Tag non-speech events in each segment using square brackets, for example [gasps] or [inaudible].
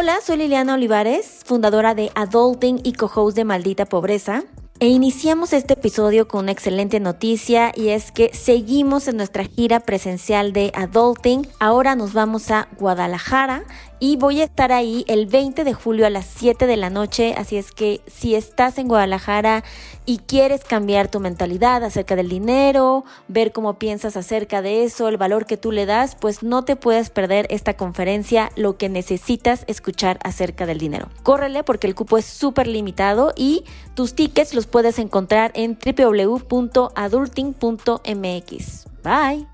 Hola, soy Liliana Olivares, fundadora de Adulting y co-host de Maldita Pobreza. E iniciamos este episodio con una excelente noticia y es que seguimos en nuestra gira presencial de Adulting. Ahora nos vamos a Guadalajara y voy a estar ahí el 20 de julio a las 7 de la noche, así es que si estás en Guadalajara y quieres cambiar tu mentalidad acerca del dinero, ver cómo piensas acerca de eso, el valor que tú le das, pues no te puedes perder esta conferencia, lo que necesitas escuchar acerca del dinero. Córrele porque el cupo es súper limitado y tus tickets los puedes encontrar en www.adulting.mx. Bye.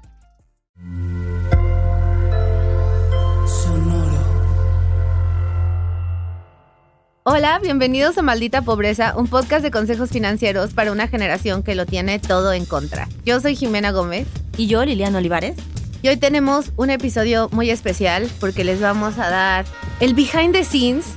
Hola, bienvenidos a Maldita Pobreza, un podcast de consejos financieros para una generación que lo tiene todo en contra. Yo soy Jimena Gómez. Y yo, Liliana Olivares. Y hoy tenemos un episodio muy especial porque les vamos a dar el behind the scenes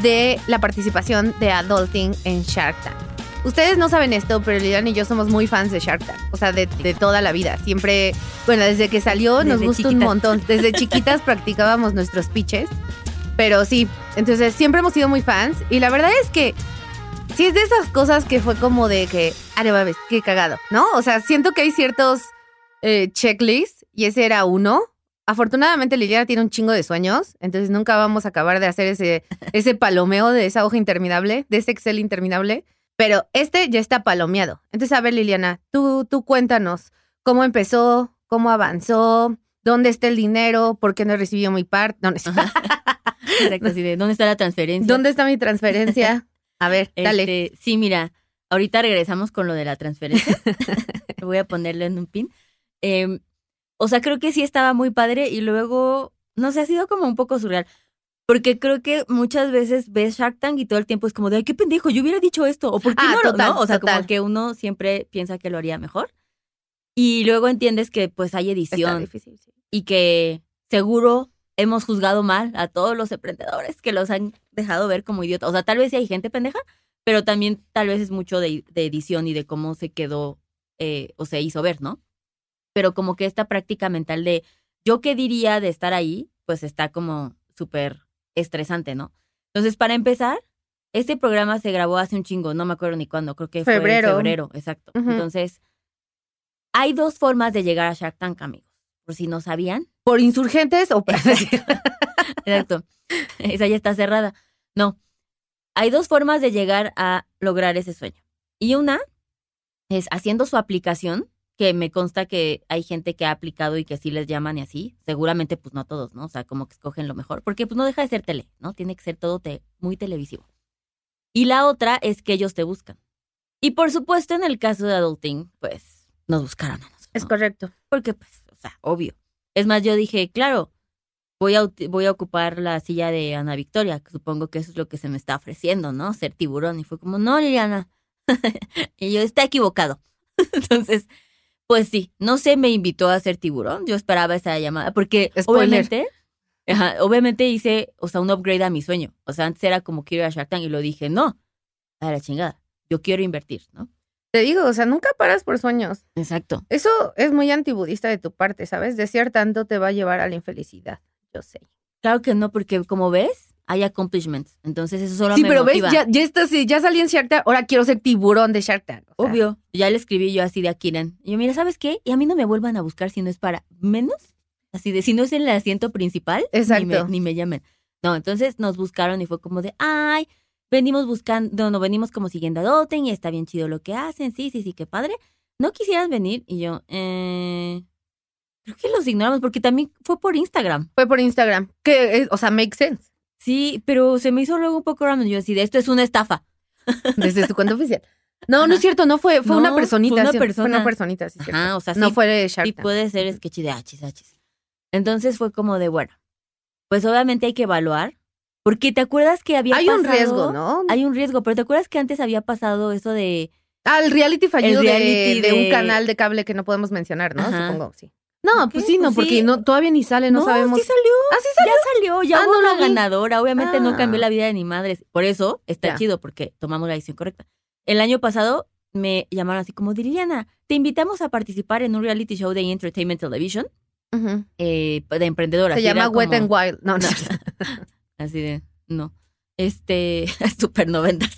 de la participación de Adulting en Shark Tank. Ustedes no saben esto, pero Liliana y yo somos muy fans de Shark Tank. O sea, de, de toda la vida. Siempre, bueno, desde que salió nos Desde gusta un montón. Desde [laughs] chiquitas practicábamos nuestros pitches. Pero sí, entonces siempre hemos sido muy fans. Y la verdad es que sí es de esas cosas que fue como de que, ah, mames, qué cagado, ¿no? O sea, siento que hay ciertos eh, checklists y ese era uno. Afortunadamente Liliana tiene un chingo de sueños, entonces nunca vamos a acabar de hacer ese, ese palomeo de esa hoja interminable, de ese Excel interminable. Pero este ya está palomeado. Entonces, a ver, Liliana, tú, tú cuéntanos cómo empezó, cómo avanzó, dónde está el dinero, por qué no recibió mi parte, no, no [laughs] Exacto, [laughs] así de, ¿dónde está la transferencia? dónde está mi transferencia. [laughs] A ver, dale. Este, sí, mira, ahorita regresamos con lo de la transferencia. [laughs] Voy a ponerlo en un pin. Eh, o sea, creo que sí estaba muy padre y luego, no sé, ha sido como un poco surreal. Porque creo que muchas veces ves Shark Tank y todo el tiempo es como de, ay, qué pendejo, yo hubiera dicho esto. O por qué Ah, no lo total, ¿no? O sea, total. como que uno siempre piensa que lo haría mejor. Y luego entiendes que pues hay Está edición difícil, sí. y que seguro hemos juzgado mal a todos los emprendedores que los han dejado ver como idiotas. O sea, tal vez sí hay gente pendeja, pero también tal vez es mucho de, de edición y de cómo se quedó eh, o se hizo ver, ¿no? Pero como que esta práctica mental de yo qué diría de estar ahí, pues está como súper estresante, ¿no? Entonces, para empezar, este programa se grabó hace un chingo, no me acuerdo ni cuándo, creo que Febrero. fue en febrero, exacto. Entonces, hay dos formas de llegar a Shark Tank, amigos, por si no sabían. ¿Por insurgentes o por... [laughs] Exacto. Esa ya está cerrada. No. Hay dos formas de llegar a lograr ese sueño. Y una es haciendo su aplicación, que me consta que hay gente que ha aplicado y que sí les llaman y así. Seguramente, pues no todos, ¿no? O sea, como que escogen lo mejor. Porque pues no deja de ser tele, ¿no? Tiene que ser todo te- muy televisivo. Y la otra es que ellos te buscan. Y por supuesto, en el caso de Adulting, pues nos buscaron a nosotros. Es ¿no? correcto. Porque, pues, sea, obvio. Es más, yo dije, claro, voy a, voy a ocupar la silla de Ana Victoria, que supongo que eso es lo que se me está ofreciendo, ¿no? Ser tiburón. Y fue como, no, Liliana. [laughs] y yo, está equivocado. [laughs] Entonces, pues sí, no sé, me invitó a ser tiburón. Yo esperaba esa llamada, porque Spoiler. obviamente, ajá, obviamente hice, o sea, un upgrade a mi sueño. O sea, antes era como quiero ir a Shark Tank y lo dije, no, a la chingada. Yo quiero invertir, ¿no? Te digo, o sea, nunca paras por sueños. Exacto. Eso es muy antibudista de tu parte, ¿sabes? Desear tanto te va a llevar a la infelicidad. Yo sé. Claro que no, porque como ves, hay accomplishments. Entonces eso solo sí, me pero motiva. ves, ya, ya, está, sí, ya salí en Shark Tank, ahora quiero ser tiburón de Shark Tank. o sea, Obvio. Ya le escribí yo así de Akiran. Y yo, mira, ¿sabes qué? Y a mí no me vuelvan a buscar si no es para menos. Así de, si no es en el asiento principal, Exacto. Ni, me, ni me llamen. No, entonces nos buscaron y fue como de, ay, venimos buscando, no, no, venimos como siguiendo a Doten y está bien chido lo que hacen. Sí, sí, sí, qué padre. ¿No quisieras venir? Y yo, eh... Creo que los ignoramos porque también fue por Instagram. Fue por Instagram. Que, es- o sea, make sense. Sí, pero se me hizo luego un poco random. Yo así de, esto es una estafa. [laughs] Desde su cuenta oficial. No, no es cierto, no fue, fue No, una personita. fue una sí, persona. Fue una personita, sí, cierto. Ajá, o sea, sí, no fue de Shark Tank. puede ser sketchy de achis, achis. Entonces fue como de, bueno, pues obviamente hay que evaluar. Porque te acuerdas que había Hay un riesgo, ¿no? Hay un riesgo, pero te acuerdas que antes había pasado eso de Ah, el reality fallido El de- un canal de cable que no podemos mencionar, ¿no? Ajá. Supongo, sí. No, pues sí, no, pues porque sí. no, todavía ni sale, no, sabemos. sí salió. Ah, sí salió. Ya salió, ya Ah, hubo no una vi. ganadora. Obviamente no cambió Ah. la vida de ni madres. Por eso está Ya. chido, porque tomamos la decisión correcta. El año pasado me llamaron así como, Liliana, te invitamos a participar en un reality show de Entertainment Television Ujú. eh, de emprendedoras. Se llama Wet como- and Wild. No, no. [laughs] [laughs] Así de, no. Este, [laughs] super noventas.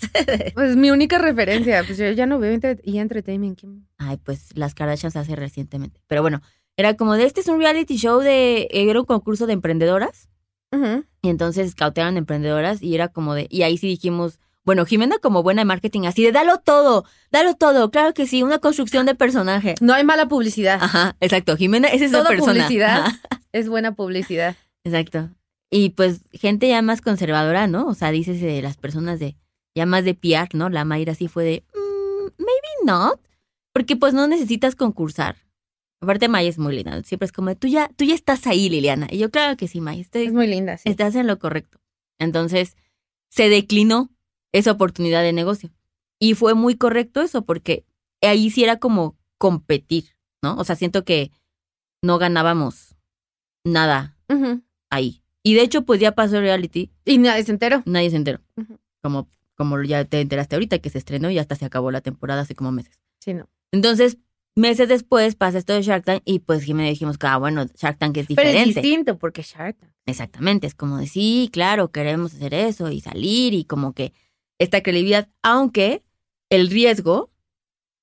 Pues mi única referencia, pues yo ya no veo y entertainment. Ay, pues las Kardashians hace recientemente. Pero bueno, era como de este es un reality show de, era un concurso de emprendedoras. Ujú. Y entonces cauteaban emprendedoras y era como de, y ahí sí dijimos, bueno, Jimena como buena de marketing, así de dalo todo, dalo todo, claro que sí, una construcción de personaje. No hay mala publicidad. Ajá, exacto, Jimena es esa Toda persona. publicidad. Ajá, Es buena publicidad. exacto. Y pues gente ya más conservadora, ¿no? O sea, dices de las personas de, ya más de PR, ¿no? La Mayra sí fue de, "Mm, maybe not, porque pues no necesitas concursar. Aparte Maya es muy linda, siempre es como, tú ya, tú ya estás ahí, Liliana. Y yo, claro que sí, Maya, estoy, Es muy linda, sí. estás en lo correcto. Entonces, se declinó esa oportunidad de negocio. Y fue muy correcto eso, porque ahí sí era como competir, ¿no? O sea, siento que no ganábamos nada ahí. Y de hecho, pues ya pasó el reality, Y nadie se enteró. nadie se enteró. Como, como ya te enteraste ahorita que se estrenó y hasta se acabó la temporada hace como meses. Sí, no. Entonces, meses después pasa esto de Shark Tank y pues Jimena dijimos que, ah, bueno, Shark Tank es Pero diferente. es distinto porque Shark Tank. Exactamente, es como de sí, claro, queremos hacer eso y salir y como que esta credibilidad, aunque el riesgo,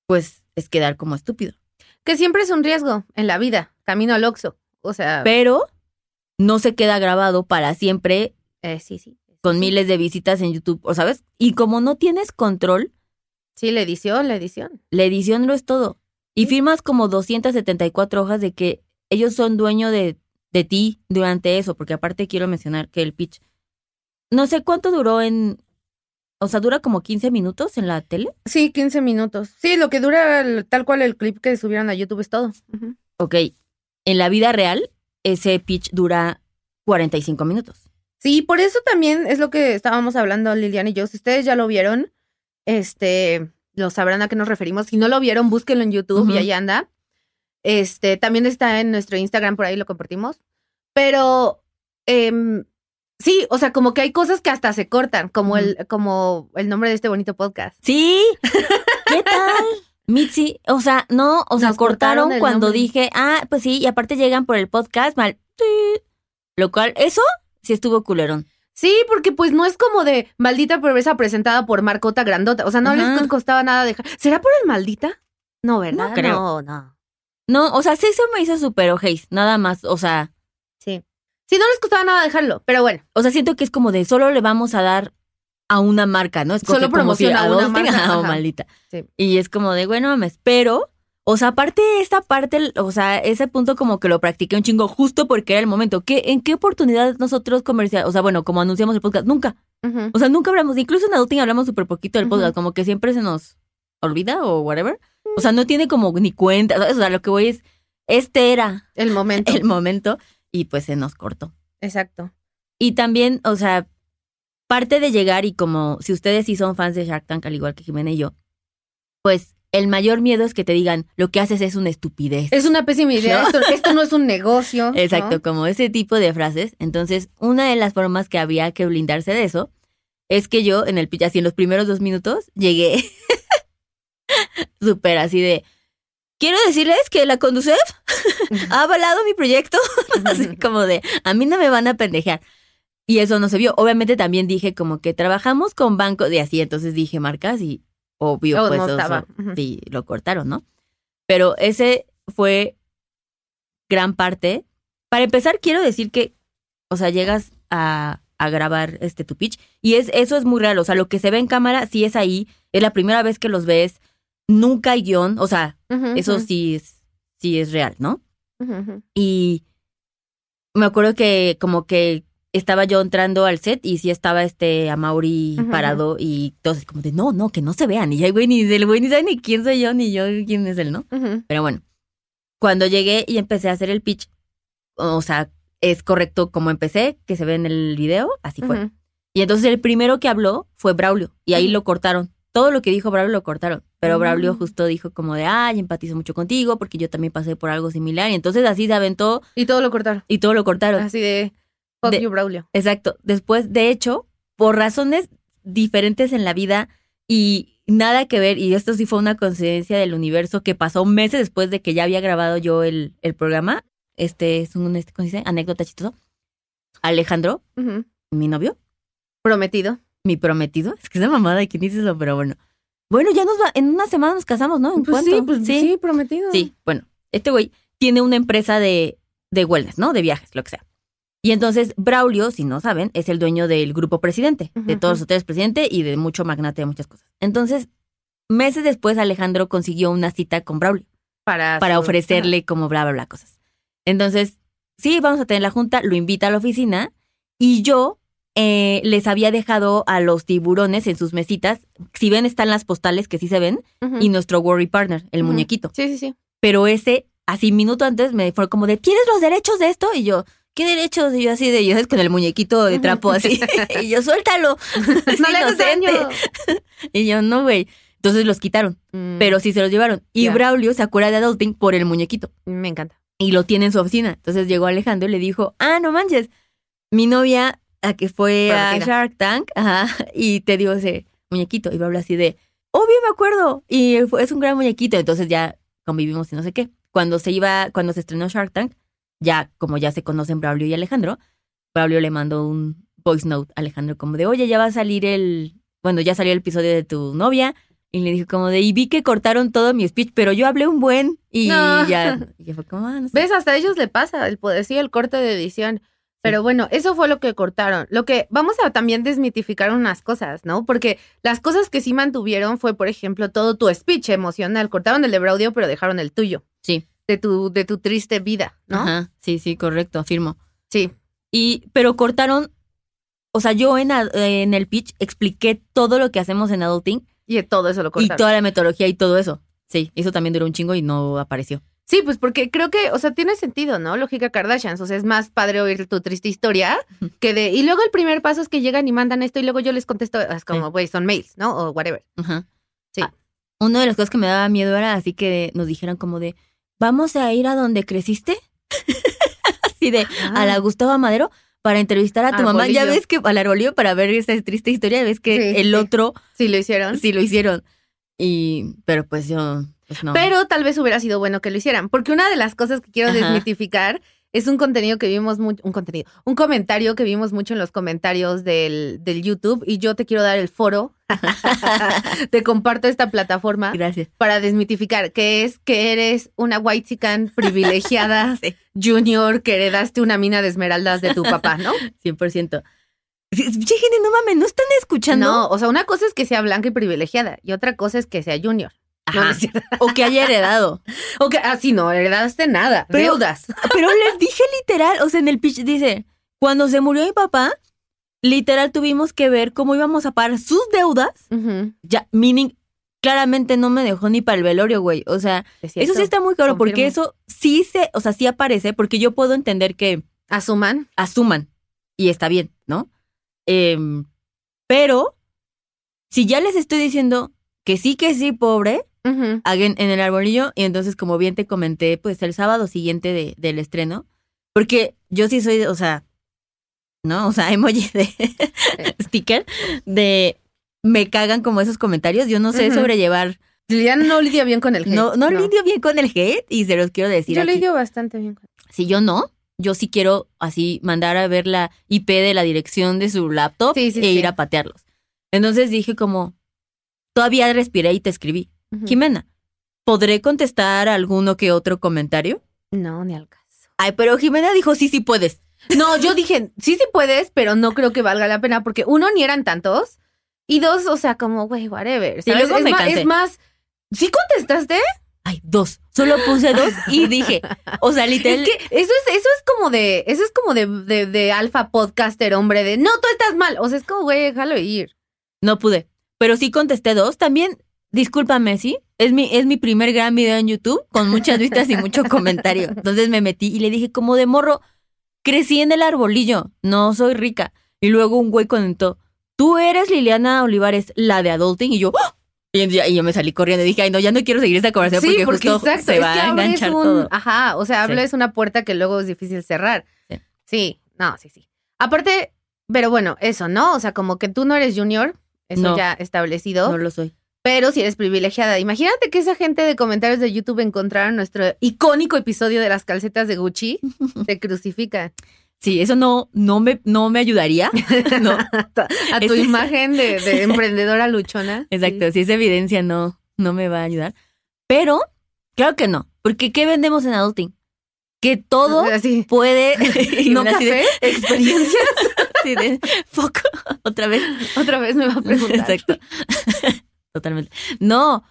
pues es quedar como estúpido. Que siempre es un riesgo en la vida. Camino al Oxxo. O sea, Pero no se queda grabado para siempre eh, sí, sí. con miles de visitas en YouTube, ¿o sabes? Y como no tienes control, Sí, la edición, la edición. la edición lo es todo. Y firmas como 274 hojas de que ellos son dueño de, de ti durante eso, porque aparte quiero mencionar que el pitch, no sé cuánto duró en, o sea, dura como 15 minutos en la tele. Sí, 15 minutos. Sí, lo que dura el- tal cual el clip que subieron a YouTube es todo. Ok, en la vida real, ese pitch dura 45 minutos. Sí, por eso también es lo que estábamos hablando Liliana y yo. Si ustedes ya lo vieron, este, lo sabrán a qué nos referimos. Si no lo vieron, búsquenlo en YouTube y ahí anda. Este, también está en nuestro Instagram, por ahí lo compartimos. Pero em, sí, o sea, como que hay cosas que hasta se cortan, como el, como el nombre de este bonito podcast. ¿Sí? [laughs] ¿Qué tal? Mitzi, o sea, no, o sea, cortaron cuando nombre. dije, ah, pues sí, y aparte llegan por el podcast, mal. Lo cual, eso sí estuvo culerón. Sí, porque pues no es como de maldita perversa presentada por Marcota Grandota. O sea, no les costaba nada dejar. ¿Será por el maldita? No, ¿verdad? No creo. No, no. No, o sea, sí se me hizo súper ojéis, nada más, o sea, Sí. Sí, no les costaba nada dejarlo, pero bueno. o sea, siento que es como de solo le vamos a dar a una marca, ¿no? Es como Solo si promociona a una marca, [laughs] ah, maldita. Sí. Y es como de, bueno, mames, pero, o sea, aparte de esta parte, o sea, ese punto como que lo practiqué un chingo justo porque era el momento. ¿Qué, ¿En qué oportunidad nosotros comercial, o sea, bueno, como anunciamos el podcast? Nunca. O sea, nunca hablamos, incluso en Adulting hablamos súper poquito del podcast, como que siempre se nos olvida o whatever. O sea, no tiene como ni cuenta, ¿sabes? O sea, lo que voy es, este era El momento. [laughs] el momento y pues se nos cortó. Exacto. Y también, o sea, parte de llegar y como si ustedes sí son fans de Shark Tank, al igual que Jimena y yo, pues el mayor miedo es que te digan, lo que haces es una estupidez. Es una pésima idea. No. Esto, esto no es un negocio. ¿no? Exacto, como ese tipo de frases. Entonces, una de las formas que había que blindarse de eso es que yo en el así en los primeros dos minutos, llegué [laughs] súper así de, quiero decirles que la Conducef [laughs] ha avalado mi proyecto. [laughs] así como de, a mí no me van a pendejear. Y eso no se vio. Obviamente también dije como que trabajamos con bancos y así, entonces dije marcas y obvio, Oh, pues no eso- sí, lo cortaron, ¿no? Pero ese fue gran parte. Para empezar, quiero decir que, o sea, llegas a, a grabar este tu pitch y es eso es muy real. O sea, lo que se ve en cámara sí es ahí. Es la primera vez que los ves. Nunca hay guion. O sea, eso sí es, sí es real, ¿no? Y me acuerdo que como que estaba yo entrando al set y sí estaba este Amaury Ujú, parado y entonces como de no, no, que no se vean. Y ya el güey ni el güey ni sabe ni quién soy yo ni yo quién es él, ¿no? Pero bueno, cuando llegué y empecé a hacer el pitch, o sea, es correcto como empecé, que se ve en el video, así fue. Y entonces el primero que habló fue Braulio y ahí lo cortaron. Todo lo que dijo Braulio lo cortaron, pero Mm. Braulio justo dijo como de, ay, empatizo mucho contigo porque yo también pasé por algo similar y entonces así se aventó Y todo lo cortaron. y todo lo cortaron. Así de fuck De- you, Braulio. Exacto. Después, de hecho, por razones diferentes en la vida y nada que ver, y esto sí fue una coincidencia del universo que pasó meses después de que ya había grabado yo el, el programa. Este es un este, ¿cómo se dice? anécdota chistoso. Alejandro mi novio, Prometido. mi prometido. Es que esa mamada, ¿quién dice eso? Pero bueno. Bueno, ya nos va, en una semana nos casamos, ¿no? ¿En Pues cuánto? sí, pues sí. prometido. Sí, bueno, este güey tiene una empresa de, de wellness, ¿no? De viajes, lo que sea. Y entonces Braulio, si no saben, es el dueño del grupo presidente, de todos los hoteles presidente y de mucho magnate de muchas cosas. Entonces, meses después Alejandro consiguió una cita con Braulio Para, para ofrecerle como bla, bla, bla cosas. Entonces, sí, vamos a tener la junta, lo invita a la oficina y yo eh, les había dejado a los tiburones en sus mesitas. Si ven, están las postales que sí se ven y nuestro worry partner, el muñequito Sí, sí, sí. pero ese, así minuto antes, me fue como de, ¿tienes los derechos de esto? Y yo, ¿qué derechos? Y yo así de, yo es con el muñequito de trapo así. [laughs] [laughs] y yo, suéltalo. [laughs] No le hagas inocente". daño. Y yo, no, güey. Entonces los quitaron, Mm, pero sí se los llevaron. Y. Braulio se acuerda de Adulting por el muñequito Me encanta. y lo tiene en su oficina. Entonces llegó Alejandro y le dijo, ah, no manches, mi novia, a que fue a. Shark Tank, ajá, y te dio ese muñequito. Y Braulio así de, obvio me acuerdo. Y fue- es un gran muñequito. Entonces ya convivimos y no sé qué. Cuando se iba, cuando se estrenó Shark Tank, ya como ya se conocen Braulio y Alejandro, Braulio le mandó un voice note a Alejandro como de, oye, ya va a salir el, bueno, ya salió el episodio de tu novia. Y le dijo como de, y vi que cortaron todo mi speech, pero yo hablé un buen. Y No. ya, y fue como, ah, no sé. ¿Ves? Hasta a ellos le pasa el poder, sí, el corte de edición. Pero bueno, eso fue lo que cortaron. Lo que vamos a también desmitificar unas cosas, ¿no? Porque las cosas que sí mantuvieron fue, por ejemplo, todo tu speech emocional. Cortaron el de Braudio, pero dejaron el tuyo. Sí. De tu, de tu triste vida, ¿no? Ajá, sí, sí, correcto, afirmo. Sí. Y, pero cortaron, o sea, yo en, en el pitch expliqué todo lo que hacemos en Adulting Y todo eso lo y cortaron. toda la metodología y todo eso. Sí, eso también duró un chingo y no apareció. Sí, pues porque creo que, o sea, tiene sentido, ¿no? Lógica Kardashians. O sea, es más padre oír tu triste historia que de. Y luego el primer paso es que llegan y mandan esto y luego yo les contesto. Es como, Sí. güey, son mails, ¿no? O whatever. Ajá. Sí. Ah, una de las cosas que me daba miedo era así que nos dijeran como de, ¿vamos a ir a donde creciste? [laughs] así de, a la Gustavo Madero para entrevistar a tu mamá. Ya ves que, al arbolillo para ver esa triste historia, ves que Sí, el sí. otro Sí, lo hicieron. sí lo hicieron. Y, pero pues yo, pues no. Pero tal vez hubiera sido bueno que lo hicieran, porque una de las cosas que quiero Ajá. desmitificar es un contenido que vimos mucho, un contenido, un comentario que vimos mucho en los comentarios del, del YouTube y yo te quiero dar el foro, [laughs] te comparto esta plataforma Gracias. para desmitificar, que es que eres una white chican [laughs] privilegiada Sí. junior que heredaste una mina de esmeraldas de tu papá, ¿no? [laughs] 100%. Sí, sí, gente, no mames, ¿no están escuchando? No, o sea, una cosa es que sea blanca y privilegiada y otra cosa es que sea junior. No. O que haya heredado. [laughs] O que así no heredaste nada, Pero- deudas. [laughs] Pero les dije literal, o sea, en el pitch dice, cuando se murió mi papá, literal tuvimos que ver cómo íbamos a pagar sus deudas. Ya, meaning, claramente no me dejó ni para el velorio, güey. O sea, es eso sí está muy claro, porque eso sí se, o sea, sí aparece, porque yo puedo entender que Asuman. asuman y está bien, ¿no? Em, pero si ya les estoy diciendo que sí, que sí, pobre, Hagan en el arbolillo y entonces como bien te comenté, pues el sábado siguiente de, del estreno, porque yo sí soy, o sea, ¿no? O sea, [laughs] emoji de sticker de me cagan como esos comentarios, yo no sé sobrellevar, Liliana no lidia bien con el hate. no, no, lidio bien con el hate y se los quiero decir Yo aquí. lidio bastante bien con Si yo no, yo sí quiero así mandar a ver la IP de la dirección de su laptop Sí, sí, e sí. ir a patearlos. Entonces dije como, todavía respiré y te escribí. Jimena, ¿podré contestar alguno que otro comentario? No, ni al caso. Ay, pero Jimena dijo, sí, sí puedes. No, yo dije, sí, sí puedes, pero no creo que valga la pena porque uno, ni eran tantos. Y dos, o sea, como, güey, whatever. Y luego es, me cansé. es más, ¿sí contestaste? Ay, dos. Solo puse dos y dije, o sea, literal, Es que eso es, eso es como de, eso es como de, de, de alfa podcaster, hombre, de no, tú estás mal. O sea, es como, güey, déjalo ir. no pude. Pero sí contesté dos. También, discúlpame, sí. Es mi, es mi primer gran video en YouTube con muchas vistas y mucho comentario. Entonces me metí y le dije, como de morro, crecí en el arbolillo, no soy rica. Y luego un güey comentó, tú eres Liliana Olivares, la de Adulting. Y yo, ¡ah! y, yo me salí corriendo y dije, ay, no, ya no quiero seguir esta conversación Sí, porque, porque justo exacto, se es va que a enganchar un, todo. ajá, o sea, Sí. abres una puerta que luego es difícil cerrar. Sí. Sí, no, sí, sí. Aparte, pero bueno, eso, ¿no? O sea, como que tú no eres junior, eso No. ya establecido, No lo soy. Pero si eres privilegiada. Imagínate que esa gente de comentarios de YouTube encontraron nuestro icónico episodio de las calcetas de Gucci, [laughs] te crucifican. Sí, eso no, no, me, no me ayudaría. [laughs] no. A tu imagen de, de [laughs] emprendedora luchona. Exacto, si es evidencia no, no me va a ayudar. Pero, claro que no, porque ¿qué vendemos en adulting? Que todo Así. puede... ¿No así de café? experiencias. así de, foco, otra vez. Otra vez me va a preguntar. Exacto. Totalmente. No,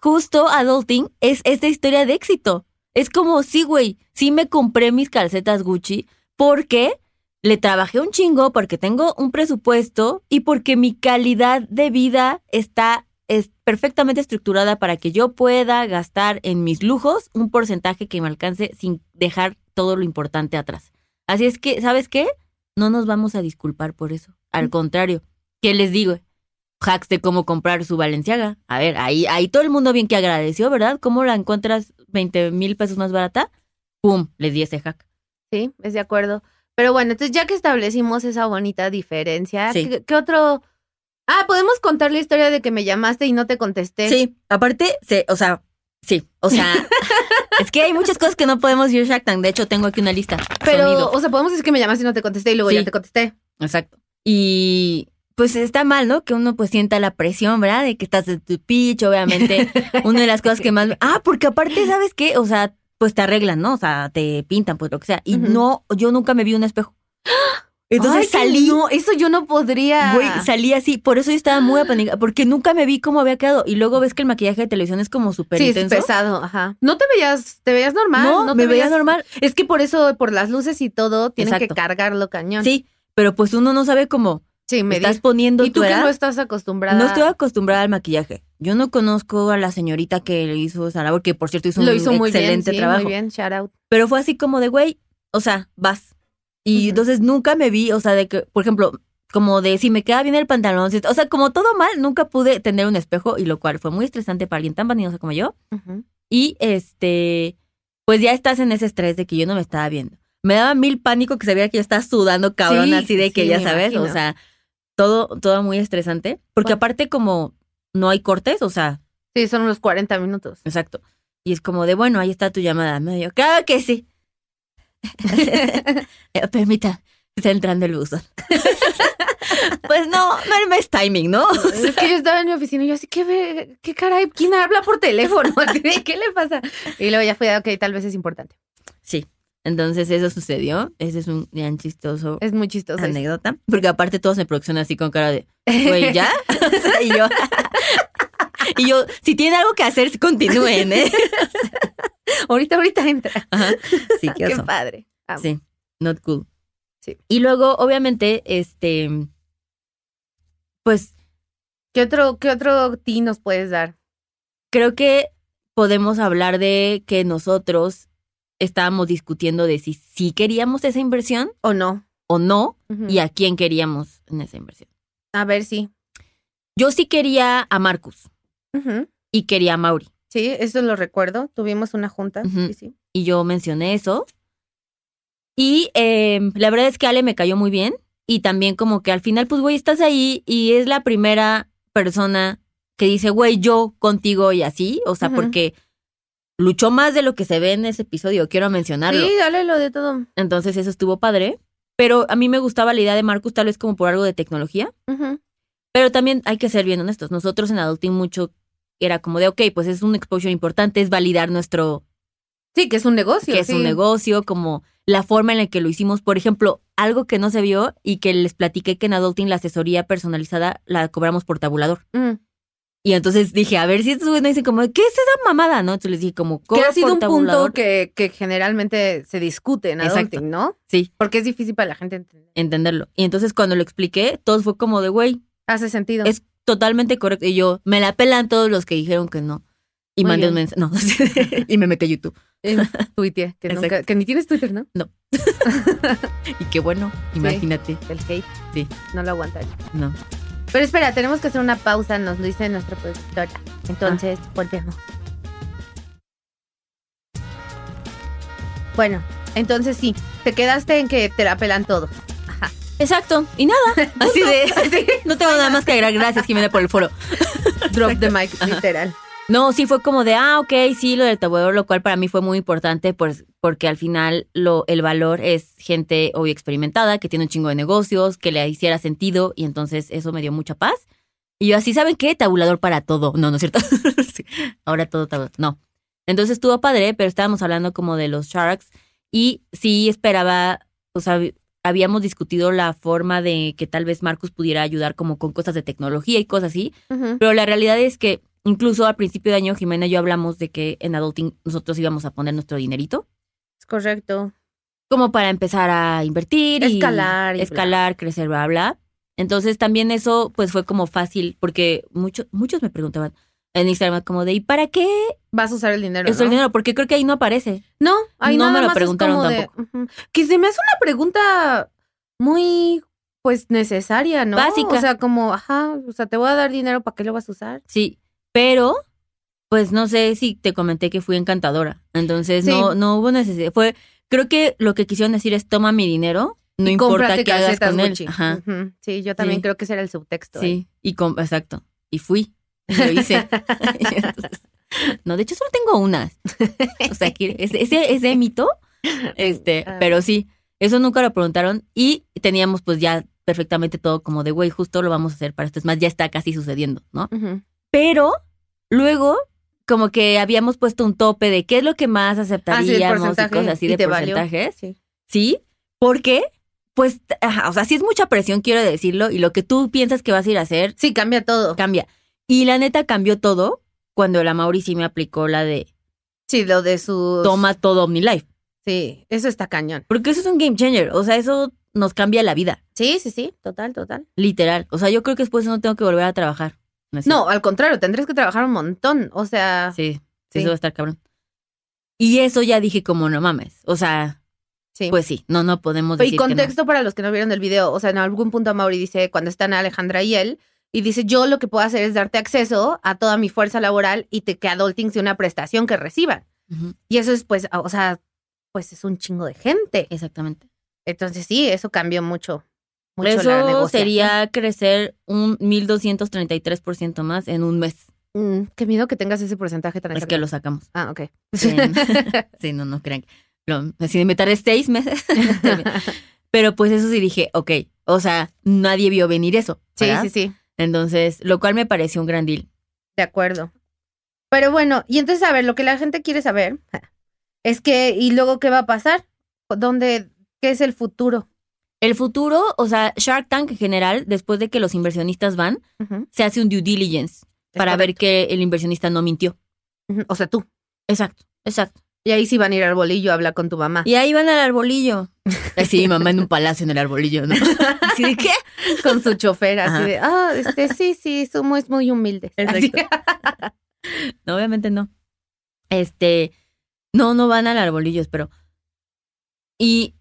justo adulting es esta historia de éxito. Es como, sí, güey, sí me compré mis calcetas Gucci porque le trabajé un chingo, porque tengo un presupuesto y porque mi calidad de vida está es perfectamente estructurada para que yo pueda gastar en mis lujos un porcentaje que me alcance sin dejar todo lo importante atrás. Así es que, ¿sabes qué? No nos vamos a disculpar por eso. Al contrario, ¿qué les digo? Hacks de cómo comprar su Valenciaga. A ver, ahí, ahí todo el mundo bien que agradeció, ¿verdad? ¿Cómo la encuentras 20 mil pesos más barata? ¡Pum! Les di ese hack. Sí, es de acuerdo. Pero bueno, entonces ya que establecimos esa bonita diferencia, Sí. ¿qué, qué otro? Ah, podemos contar la historia de que me llamaste y no te contesté. Sí, aparte, se, o sea, sí, o sea, [laughs] es que hay muchas cosas que no podemos ir Shark Tank. De hecho, tengo aquí una lista. Pero, Sonido. o sea, podemos decir que me llamaste y no te contesté y luego Sí. ya te contesté. Exacto. Y pues está mal, ¿no? Que uno pues sienta la presión, ¿verdad? De que estás de tu pitch, obviamente. una de las cosas que más... [laughs] Ah, porque aparte, ¿sabes qué? O sea, pues te arreglan, ¿no? O sea, te pintan, pues lo que sea. Y no, yo nunca me vi un espejo. [gasps] Entonces Ay, salí... No, eso yo no podría. Güey, salí así, por eso yo estaba muy [gasps] apanicada, porque nunca me vi cómo había quedado. Y luego ves que el maquillaje de televisión es como súper Sí, es intenso. pesado, ajá. No te veías, te veías normal. No, No, me te veía veías- normal. Es que por eso, por las luces y todo, tienen Exacto. que cargarlo cañón. Sí, pero pues uno no sabe cómo sí, me estás poniendo Y tú tu que no estás acostumbrada. No estoy acostumbrada al maquillaje. Yo no conozco a la señorita que le hizo esa labor, que por cierto hizo un Lo hizo muy excelente bien, sí, trabajo. muy bien, shout out. Pero fue así como de, güey, o sea, vas. Y entonces nunca me vi, o sea, de que, por ejemplo, como de si me queda bien el pantalón, o sea, como todo mal, nunca pude tener un espejo y lo cual fue muy estresante para alguien tan vanidoso como yo. Y este, pues ya estás en ese estrés de que yo no me estaba viendo. Me daba mil pánico que sabía que ya estaba sudando cabrón, Sí, así de que sí, ya sabes, o sea, todo, todo muy estresante. Porque Bueno. aparte como no hay cortes, o sea, Sí, son unos 40 minutos. exacto. Y es como de, bueno, ahí está tu llamada. Me digo, claro que sí. [laughs] [laughs] Eh, Permita, está entrando el buzón. [laughs] pues no, no es timing, ¿no? Es que yo estaba en mi oficina y yo así, ¿qué, ve- qué caray? ¿Quién habla por teléfono? ¿qué le pasa? Y luego ya fue, ok, tal vez es importante. Sí. Entonces eso sucedió. Ese es un gran chistoso Es muy chistoso. eso. anécdota. Porque aparte todos me produccionan así con cara de, güey, ¿ya? [laughs] [laughs] Y yo, [laughs] y yo, si tienen algo que hacer, continúen, ¿eh? ahorita, ahorita entra. Ajá. Sí, qué Qué padre. Amo. Sí, not cool. Sí. Y luego, obviamente, este, pues ¿Qué otro, ¿Qué otro ti nos puedes dar? creo que podemos hablar de que nosotros estábamos discutiendo de si sí queríamos esa inversión ¿O no? o no y a quién queríamos en esa inversión. A ver, sí. Yo sí quería a Marcus y quería a Mauri. Sí, eso lo recuerdo. Tuvimos una junta. Ujú. Sí, sí. y yo mencioné eso. Y eh, la verdad es que Ale me cayó muy bien. Y también como que al final, pues, güey, estás ahí y es la primera persona que dice, güey, yo contigo y así. O sea, porque luchó más de lo que se ve en ese episodio, quiero mencionarlo. Sí, dale lo de todo. Entonces eso estuvo padre. Pero a mí me gustaba la idea de Marcus tal vez como por algo de tecnología. Pero también hay que ser bien honestos. Nosotros en Adulting mucho era como de, ok, pues es un exposure importante, es validar nuestro Sí, que es un negocio. que es un negocio, como la forma en la que lo hicimos. Por ejemplo, algo que no se vio y que les platiqué que en Adulting la asesoría personalizada la cobramos por tabulador. Mm. Y entonces dije, a ver si estos güeyes me dicen como, ¿qué es esa mamada? ¿No? Entonces les dije como, cobra ha sido un punto que, que generalmente se discute en Exacto. adulting, ¿no? Sí, Porque es difícil para la gente entender. entenderlo. Y entonces cuando lo expliqué, todo fue como de, güey, Hace sentido. es totalmente correcto. Y yo, me la pelan todos los que dijeron que no. Y Muy mandé un mensaje. No, [laughs] y me metí a YouTube. En Twitter, que, nunca, Exacto. que ni tienes Twitter, ¿no? [laughs] [laughs] Y qué bueno, imagínate. El hate. Sí. No lo aguantaría. No. Pero espera, tenemos que hacer una pausa, nos lo dice nuestra productora. Entonces, volvemos. Bueno, entonces sí, te quedaste en que te la pelan todo. Exacto. Y nada. [laughs] Así de. [laughs] No tengo nada más que agregar. Gracias, Jimena, por el foro. Drop the mic, literal. No, sí fue como de, ah, ok, sí, lo del tabulador, lo cual para mí fue muy importante, pues porque al final lo, el valor es gente hoy experimentada, que tiene un chingo de negocios, que le hiciera sentido y entonces eso me dio mucha paz. Y yo así, ¿saben qué? Tabulador para todo. No, no es cierto. [laughs] Sí, Ahora todo tabulador. No. Entonces estuvo padre, pero estábamos hablando como de los Sharks y sí esperaba, o sea, habíamos discutido la forma de que tal vez Marcus pudiera ayudar como con cosas de tecnología y cosas así, pero la realidad es que incluso al principio de año Jimena y yo hablamos de que en Adulting nosotros íbamos a poner nuestro dinerito Es correcto. como para empezar a invertir y Escalar y bla. escalar, crecer, bla, bla. Entonces también eso pues fue como fácil porque muchos muchos me preguntaban en Instagram como de ¿y para qué Vas a usar el dinero. es ¿no? el dinero? Porque creo que ahí no aparece. No, ahí No nada me lo preguntaron de- tampoco. Que se me hace una pregunta muy, pues, necesaria, ¿no? Básica. O sea, como, ajá, o sea, te voy a dar dinero, ¿para qué lo vas a usar? Sí, pero pues no sé si te comenté que fui encantadora. Entonces Sí. no no hubo necesidad. Fue creo que lo que quisieron decir es toma mi dinero, no Y importa qué hagas con él. Ajá. Ujú. Sí, yo también Sí. creo que ese era el subtexto. ¿eh? Sí, y com- exacto. Y fui. Y lo hice. [laughs] [laughs] Entonces- no, de hecho solo tengo unas. O sea, que ese, ese, ese mito, este, Ah. pero sí, eso nunca lo preguntaron y teníamos pues ya perfectamente todo como de, güey, justo lo vamos a hacer para esto. Es más, ya está casi sucediendo, ¿no? Ujú. Pero luego, como que habíamos puesto un tope de qué es lo que más Ah, sí, aceptaríamos y porcentaje. cosas así ¿Y de porcentajes. Sí. ¿Sí? ¿Por qué? Pues, ajá, o sea, sí es mucha presión, quiero decirlo, y lo que tú piensas que vas a ir a hacer Sí, cambia todo. cambia. Y la neta cambió todo cuando la Mauri sí me aplicó la de Sí, lo de sus... toma todo OmniLife. Sí, eso está cañón. Porque eso es un game changer. O sea, eso nos cambia la vida, Sí, sí, sí, total, total. literal. O sea, yo creo que después no tengo que volver a trabajar. No, al contrario, tendrías que trabajar un montón. O sea, Sí, sí, Sí. eso va a estar cabrón. Y eso ya dije como no mames. O sea, sí. pues sí, no, no podemos decir y que no. contexto para los que no vieron el video, o sea, en algún punto Mauri dice, cuando están Alejandra y él, y dice, yo lo que puedo hacer es darte acceso a toda mi fuerza laboral y te, que Adulting sea una prestación que reciban. Y eso es, pues, o sea, pues es un chingo de gente. Exactamente. Entonces sí, eso cambió mucho. Mucho la Eso negociación. sería crecer un 1233% más en un mes. Mm, qué miedo que tengas ese porcentaje tan Es que exagerado. lo sacamos. Ah, ok. Sí, [laughs] sí, no, no crean. que- Lo, si me tardé seis meses. [laughs] Pero pues eso sí dije, ok, o sea, nadie vio venir eso. sí, sí, sí. Entonces, lo cual me pareció un gran deal. De acuerdo. Pero bueno, y entonces, a ver, lo que la gente quiere saber es que, ¿y luego qué va a pasar? ¿Dónde, qué es el futuro? El futuro, o sea, Shark Tank en general, después de que los inversionistas van, se hace un due diligence Es para ver que el inversionista no mintió. O sea, tú. Exacto, exacto. Y ahí sí van a ir al bolillo a hablar con tu mamá. Y ahí van al arbolillo. [laughs] Así, mi mamá en un palacio en el arbolillo, ¿no? [laughs] Así de qué? con su chofer, así Ajá. de, ah, este, sí, sí, somos muy humildes. Exacto. [laughs] No, obviamente no. Este, no, no van al arbolillo, pero. Y,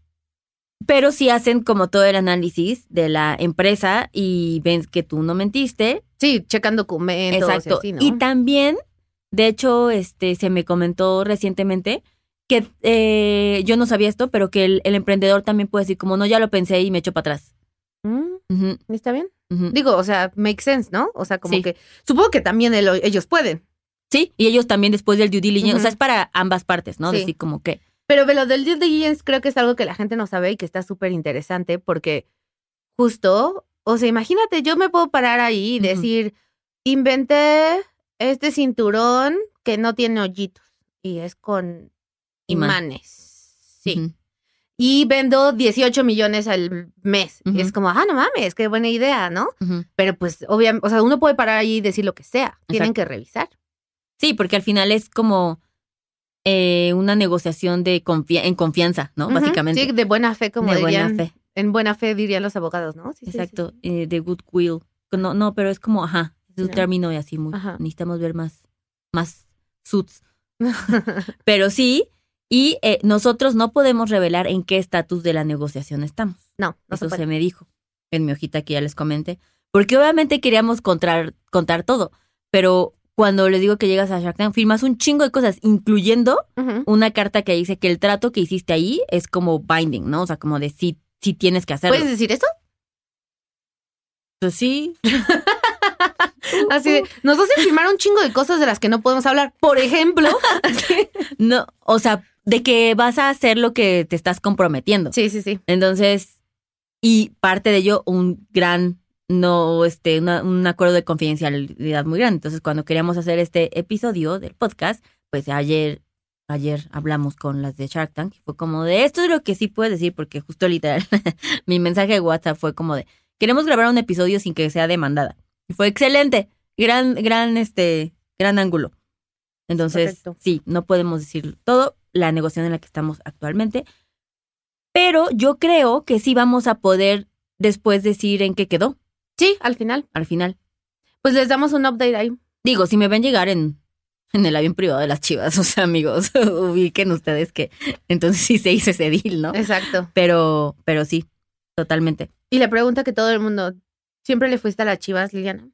pero sí hacen como todo el análisis de la empresa y ven que tú no mentiste. Sí, checan documentos. Exacto. Y, así, ¿no? Y también, de hecho, este, se me comentó recientemente que eh, yo no sabía esto, pero que el, el emprendedor también puede decir como, no, ya lo pensé y me echo para atrás. Mm, ¿Está bien? Digo, o sea, make sense, ¿no? O sea, como Sí. que, supongo que también el- ellos pueden. Sí, y ellos también después del due diligence, o sea, es para ambas partes, ¿no? Sí. Decir como que, Pero lo del due diligence creo que es algo que la gente no sabe y que está súper interesante porque justo, o sea, imagínate, yo me puedo parar ahí y decir, inventé este cinturón que no tiene hoyitos y es con imanes. Sí. ujú. Y vendo 18 millones al mes. Y Ujú. es como, ah, no mames, qué buena idea, ¿no? Pero pues, obviamente, o sea, uno puede parar ahí y decir lo que sea. Tienen que revisar. Sí, porque al final es como eh, una negociación de en confianza, ¿no? Básicamente. Sí, de buena fe, como de buena fe. En buena fe dirían los abogados, ¿no? Sí, sí, sí, Exacto, eh, de goodwill. No, no, pero es como, ajá, es un No. término y así muy. Ajá. Necesitamos ver más, más suits. [laughs] Pero sí, y eh, nosotros no podemos revelar en qué estatus de la negociación estamos. no, no se Eso puede. se me dijo en mi hojita que ya les comenté. Porque obviamente queríamos contar, contar todo, pero cuando les digo que llegas a Shark Tank, firmas un chingo de cosas, incluyendo una carta que dice que el trato que hiciste ahí es como binding, ¿no? O sea, como de sí, sí tienes que hacerlo. ¿Puedes decir eso? Pues sí. [laughs] Así de, nos hacen firmar un chingo de cosas de las que no podemos hablar. Por ejemplo, [laughs] [laughs] No, o sea, de que vas a hacer lo que te estás comprometiendo. Sí, sí, sí. Entonces, y parte de ello, un gran, no, este, una- un acuerdo de confidencialidad muy grande. Entonces, cuando queríamos hacer este episodio del podcast, pues ayer, ayer hablamos con las de Shark Tank y fue como de, esto es lo que sí puedes decir, porque justo literal, [laughs] mi mensaje de WhatsApp fue como de, queremos grabar un episodio sin que sea demandada. Y fue excelente, gran, gran, este, gran ángulo. Entonces, sí, no podemos decir todo, la negociación en la que estamos actualmente, pero yo creo que sí vamos a poder después decir en qué quedó Sí, al final. al final. Pues les damos un update ahí. Digo, si me ven llegar en, en el avión privado de las chivas, [laughs] o sea, amigos, [laughs] ubiquen ustedes que entonces sí se hizo ese deal, ¿no? Exacto. Pero, pero sí, totalmente. Y la pregunta que todo el mundo, ¿siempre le fuiste a las chivas, Liliana?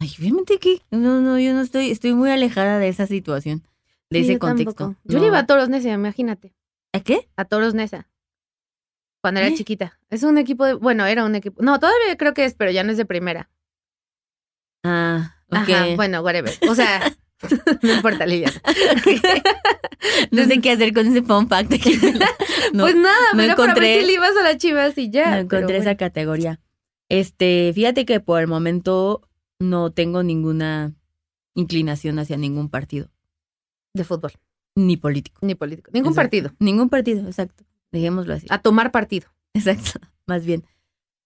Ay, obviamente que, no, no, yo no estoy, estoy muy alejada de esa situación, de Sí, ese yo contexto. tampoco. Yo No. le iba a Toros Nesa, imagínate. ¿A qué? A Toros Nesa. Cuando era ¿Eh? chiquita. Es un equipo de. Bueno, era un equipo. No, todavía creo que es, pero ya no es de primera. Ah, ok. Ajá, bueno, whatever. O sea, [laughs] [laughs] no importa, Liliana. [laughs] No sé qué hacer con ese fun fact. aquí. No, pues nada, no pero encontré- le ibas a las chivas y ya. no encontré bueno. esa categoría. Este, fíjate que por el momento no tengo ninguna inclinación hacia ningún partido, De fútbol, ni político. ni político. Ningún Exacto. partido. Ningún partido, exacto. Dejémoslo así. A tomar partido. [laughs] Exacto, más bien.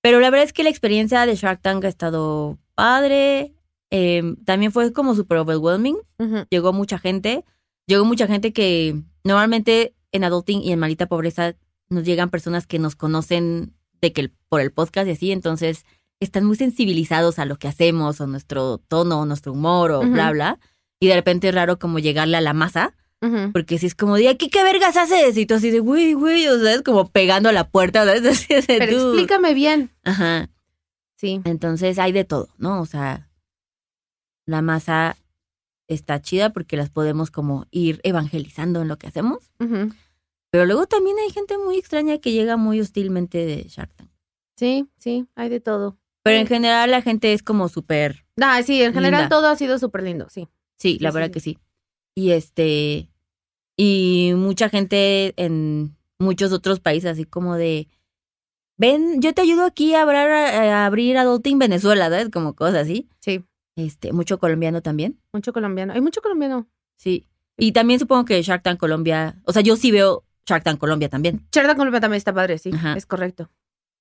Pero la verdad es que la experiencia de Shark Tank ha estado padre. Eh, también fue como super overwhelming. Llegó mucha gente. Llegó mucha gente que normalmente en Adulting y en Malita Pobreza nos llegan personas que nos conocen de que el- por el podcast y así. Entonces están muy sensibilizados a lo que hacemos o nuestro tono o nuestro humor o Ujú. bla, bla. Y de repente es raro como llegarle a la masa. Porque si es como de aquí, ¿qué vergas haces? Y tú así de, güey, güey, o sea, es como pegando a la puerta, ¿sabes? [laughs] Así de, Pero "Dude". explícame bien. Ajá. Sí. Entonces hay de todo, ¿no? O sea, la masa está chida porque las podemos como ir evangelizando en lo que hacemos. Ujú. Pero luego también hay gente muy extraña que llega muy hostilmente de Shark Tank. Sí, sí, hay de todo. Pero en general la gente es como súper, Ah, sí, en general Linda. todo ha sido súper lindo, sí. sí, la Sí, verdad sí, que sí. Y este, y mucha gente en muchos otros países, así como de, ven, yo te ayudo aquí a abrir, a abrir Adulting Venezuela, ¿sabes? Como cosas así. Sí, Este, mucho colombiano también. mucho colombiano. Hay mucho colombiano. Sí. Y también supongo que Shark Tank Colombia, o sea, yo sí veo Shark Tank Colombia también. Charda Colombia también está padre, sí, Ajá. es correcto.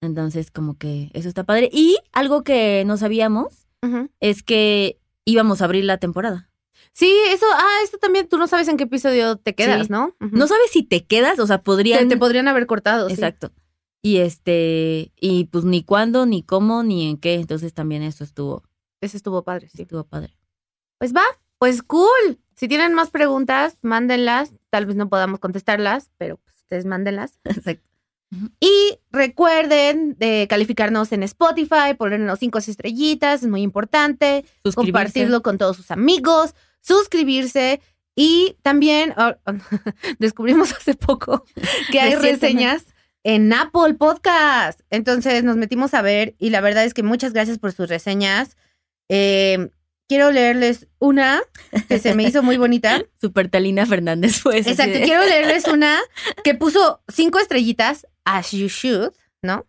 Entonces, como que eso está padre. Y algo que no sabíamos es que íbamos a abrir la temporada. Sí, eso, ah, esto también, tú no sabes en qué episodio te quedas, Sí. ¿no? No sabes si te quedas, o sea, podrían. te podrían haber cortado, sí. Exacto. Y este, y pues ni cuándo, ni cómo, ni en qué. Entonces también eso estuvo, Ese estuvo padre, sí. estuvo padre. Pues va, pues cool. Si tienen más preguntas, mándenlas. Tal vez no podamos contestarlas, pero pues, ustedes mándenlas. [laughs] Exacto. Y recuerden de calificarnos en Spotify, ponernos cinco estrellitas, es muy importante. Compartirlo con todos sus amigos, suscribirse. Y también ah, [laughs] descubrimos [laughs] hace poco que hay reseñas en Apple Podcast. Entonces nos metimos a ver y la verdad es que muchas gracias por sus reseñas. Eh, quiero leerles una que se me hizo muy bonita. [laughs] Super Talina Fernández fue así Exacto, de- quiero leerles una que puso cinco estrellitas, as you should, ¿no?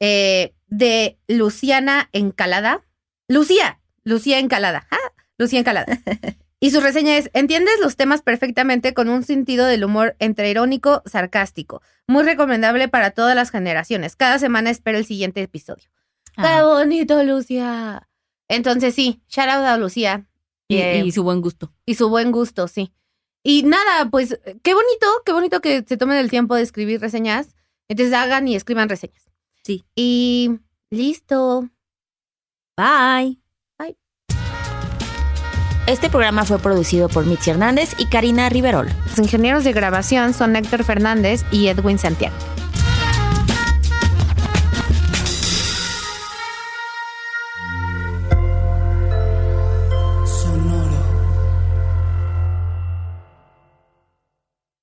Eh, de Luciana Encalada. Lucía, Lucía Encalada. ¡Ah! Lucía Encalada. [laughs] Y su reseña es, entiendes los temas perfectamente con un sentido del humor entre irónico, sarcástico. Muy recomendable para todas las generaciones. Cada semana espero el siguiente episodio. ¡Qué Ah, bonito, Lucía! Entonces sí, shout out a Lucía. y, Eh, y su buen gusto. y su buen gusto, sí. Y nada, pues qué bonito, qué bonito que se tomen el tiempo de escribir reseñas. Entonces hagan y escriban reseñas. Sí. Y listo. Bye. Este programa fue producido por Mitzi Hernández y Karina Riverol. Los ingenieros de grabación son Héctor Fernández y Edwin Santiago.